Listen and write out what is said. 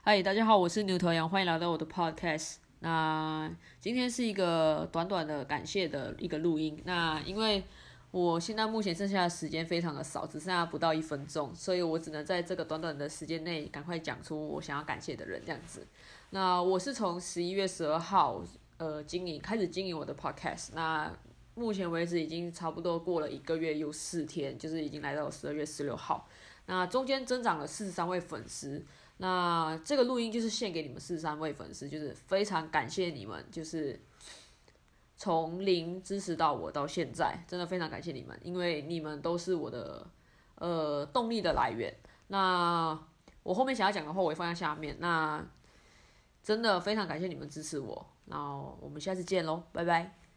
嗨，大家好，我是牛头羊，欢迎来到我的 podcast。那今天是一个短短的感谢的一个录音。那因为我现在目前剩下的时间非常的少，只剩下不到一分钟，所以我只能在这个短短的时间内赶快讲出我想要感谢的人这样子。那我是从十一月十二号呃经营开始经营我的 podcast。那目前为止已经差不多过了一个月又四天，就是已经来到十二月十六号。那中间增长了四十三位粉丝。那这个录音就是献给你们四十三位粉丝，就是非常感谢你们，就是从零支持到我到现在，真的非常感谢你们，因为你们都是我的呃动力的来源。那我后面想要讲的话，我会放在下面。那真的非常感谢你们支持我，那我们下次见喽，拜拜。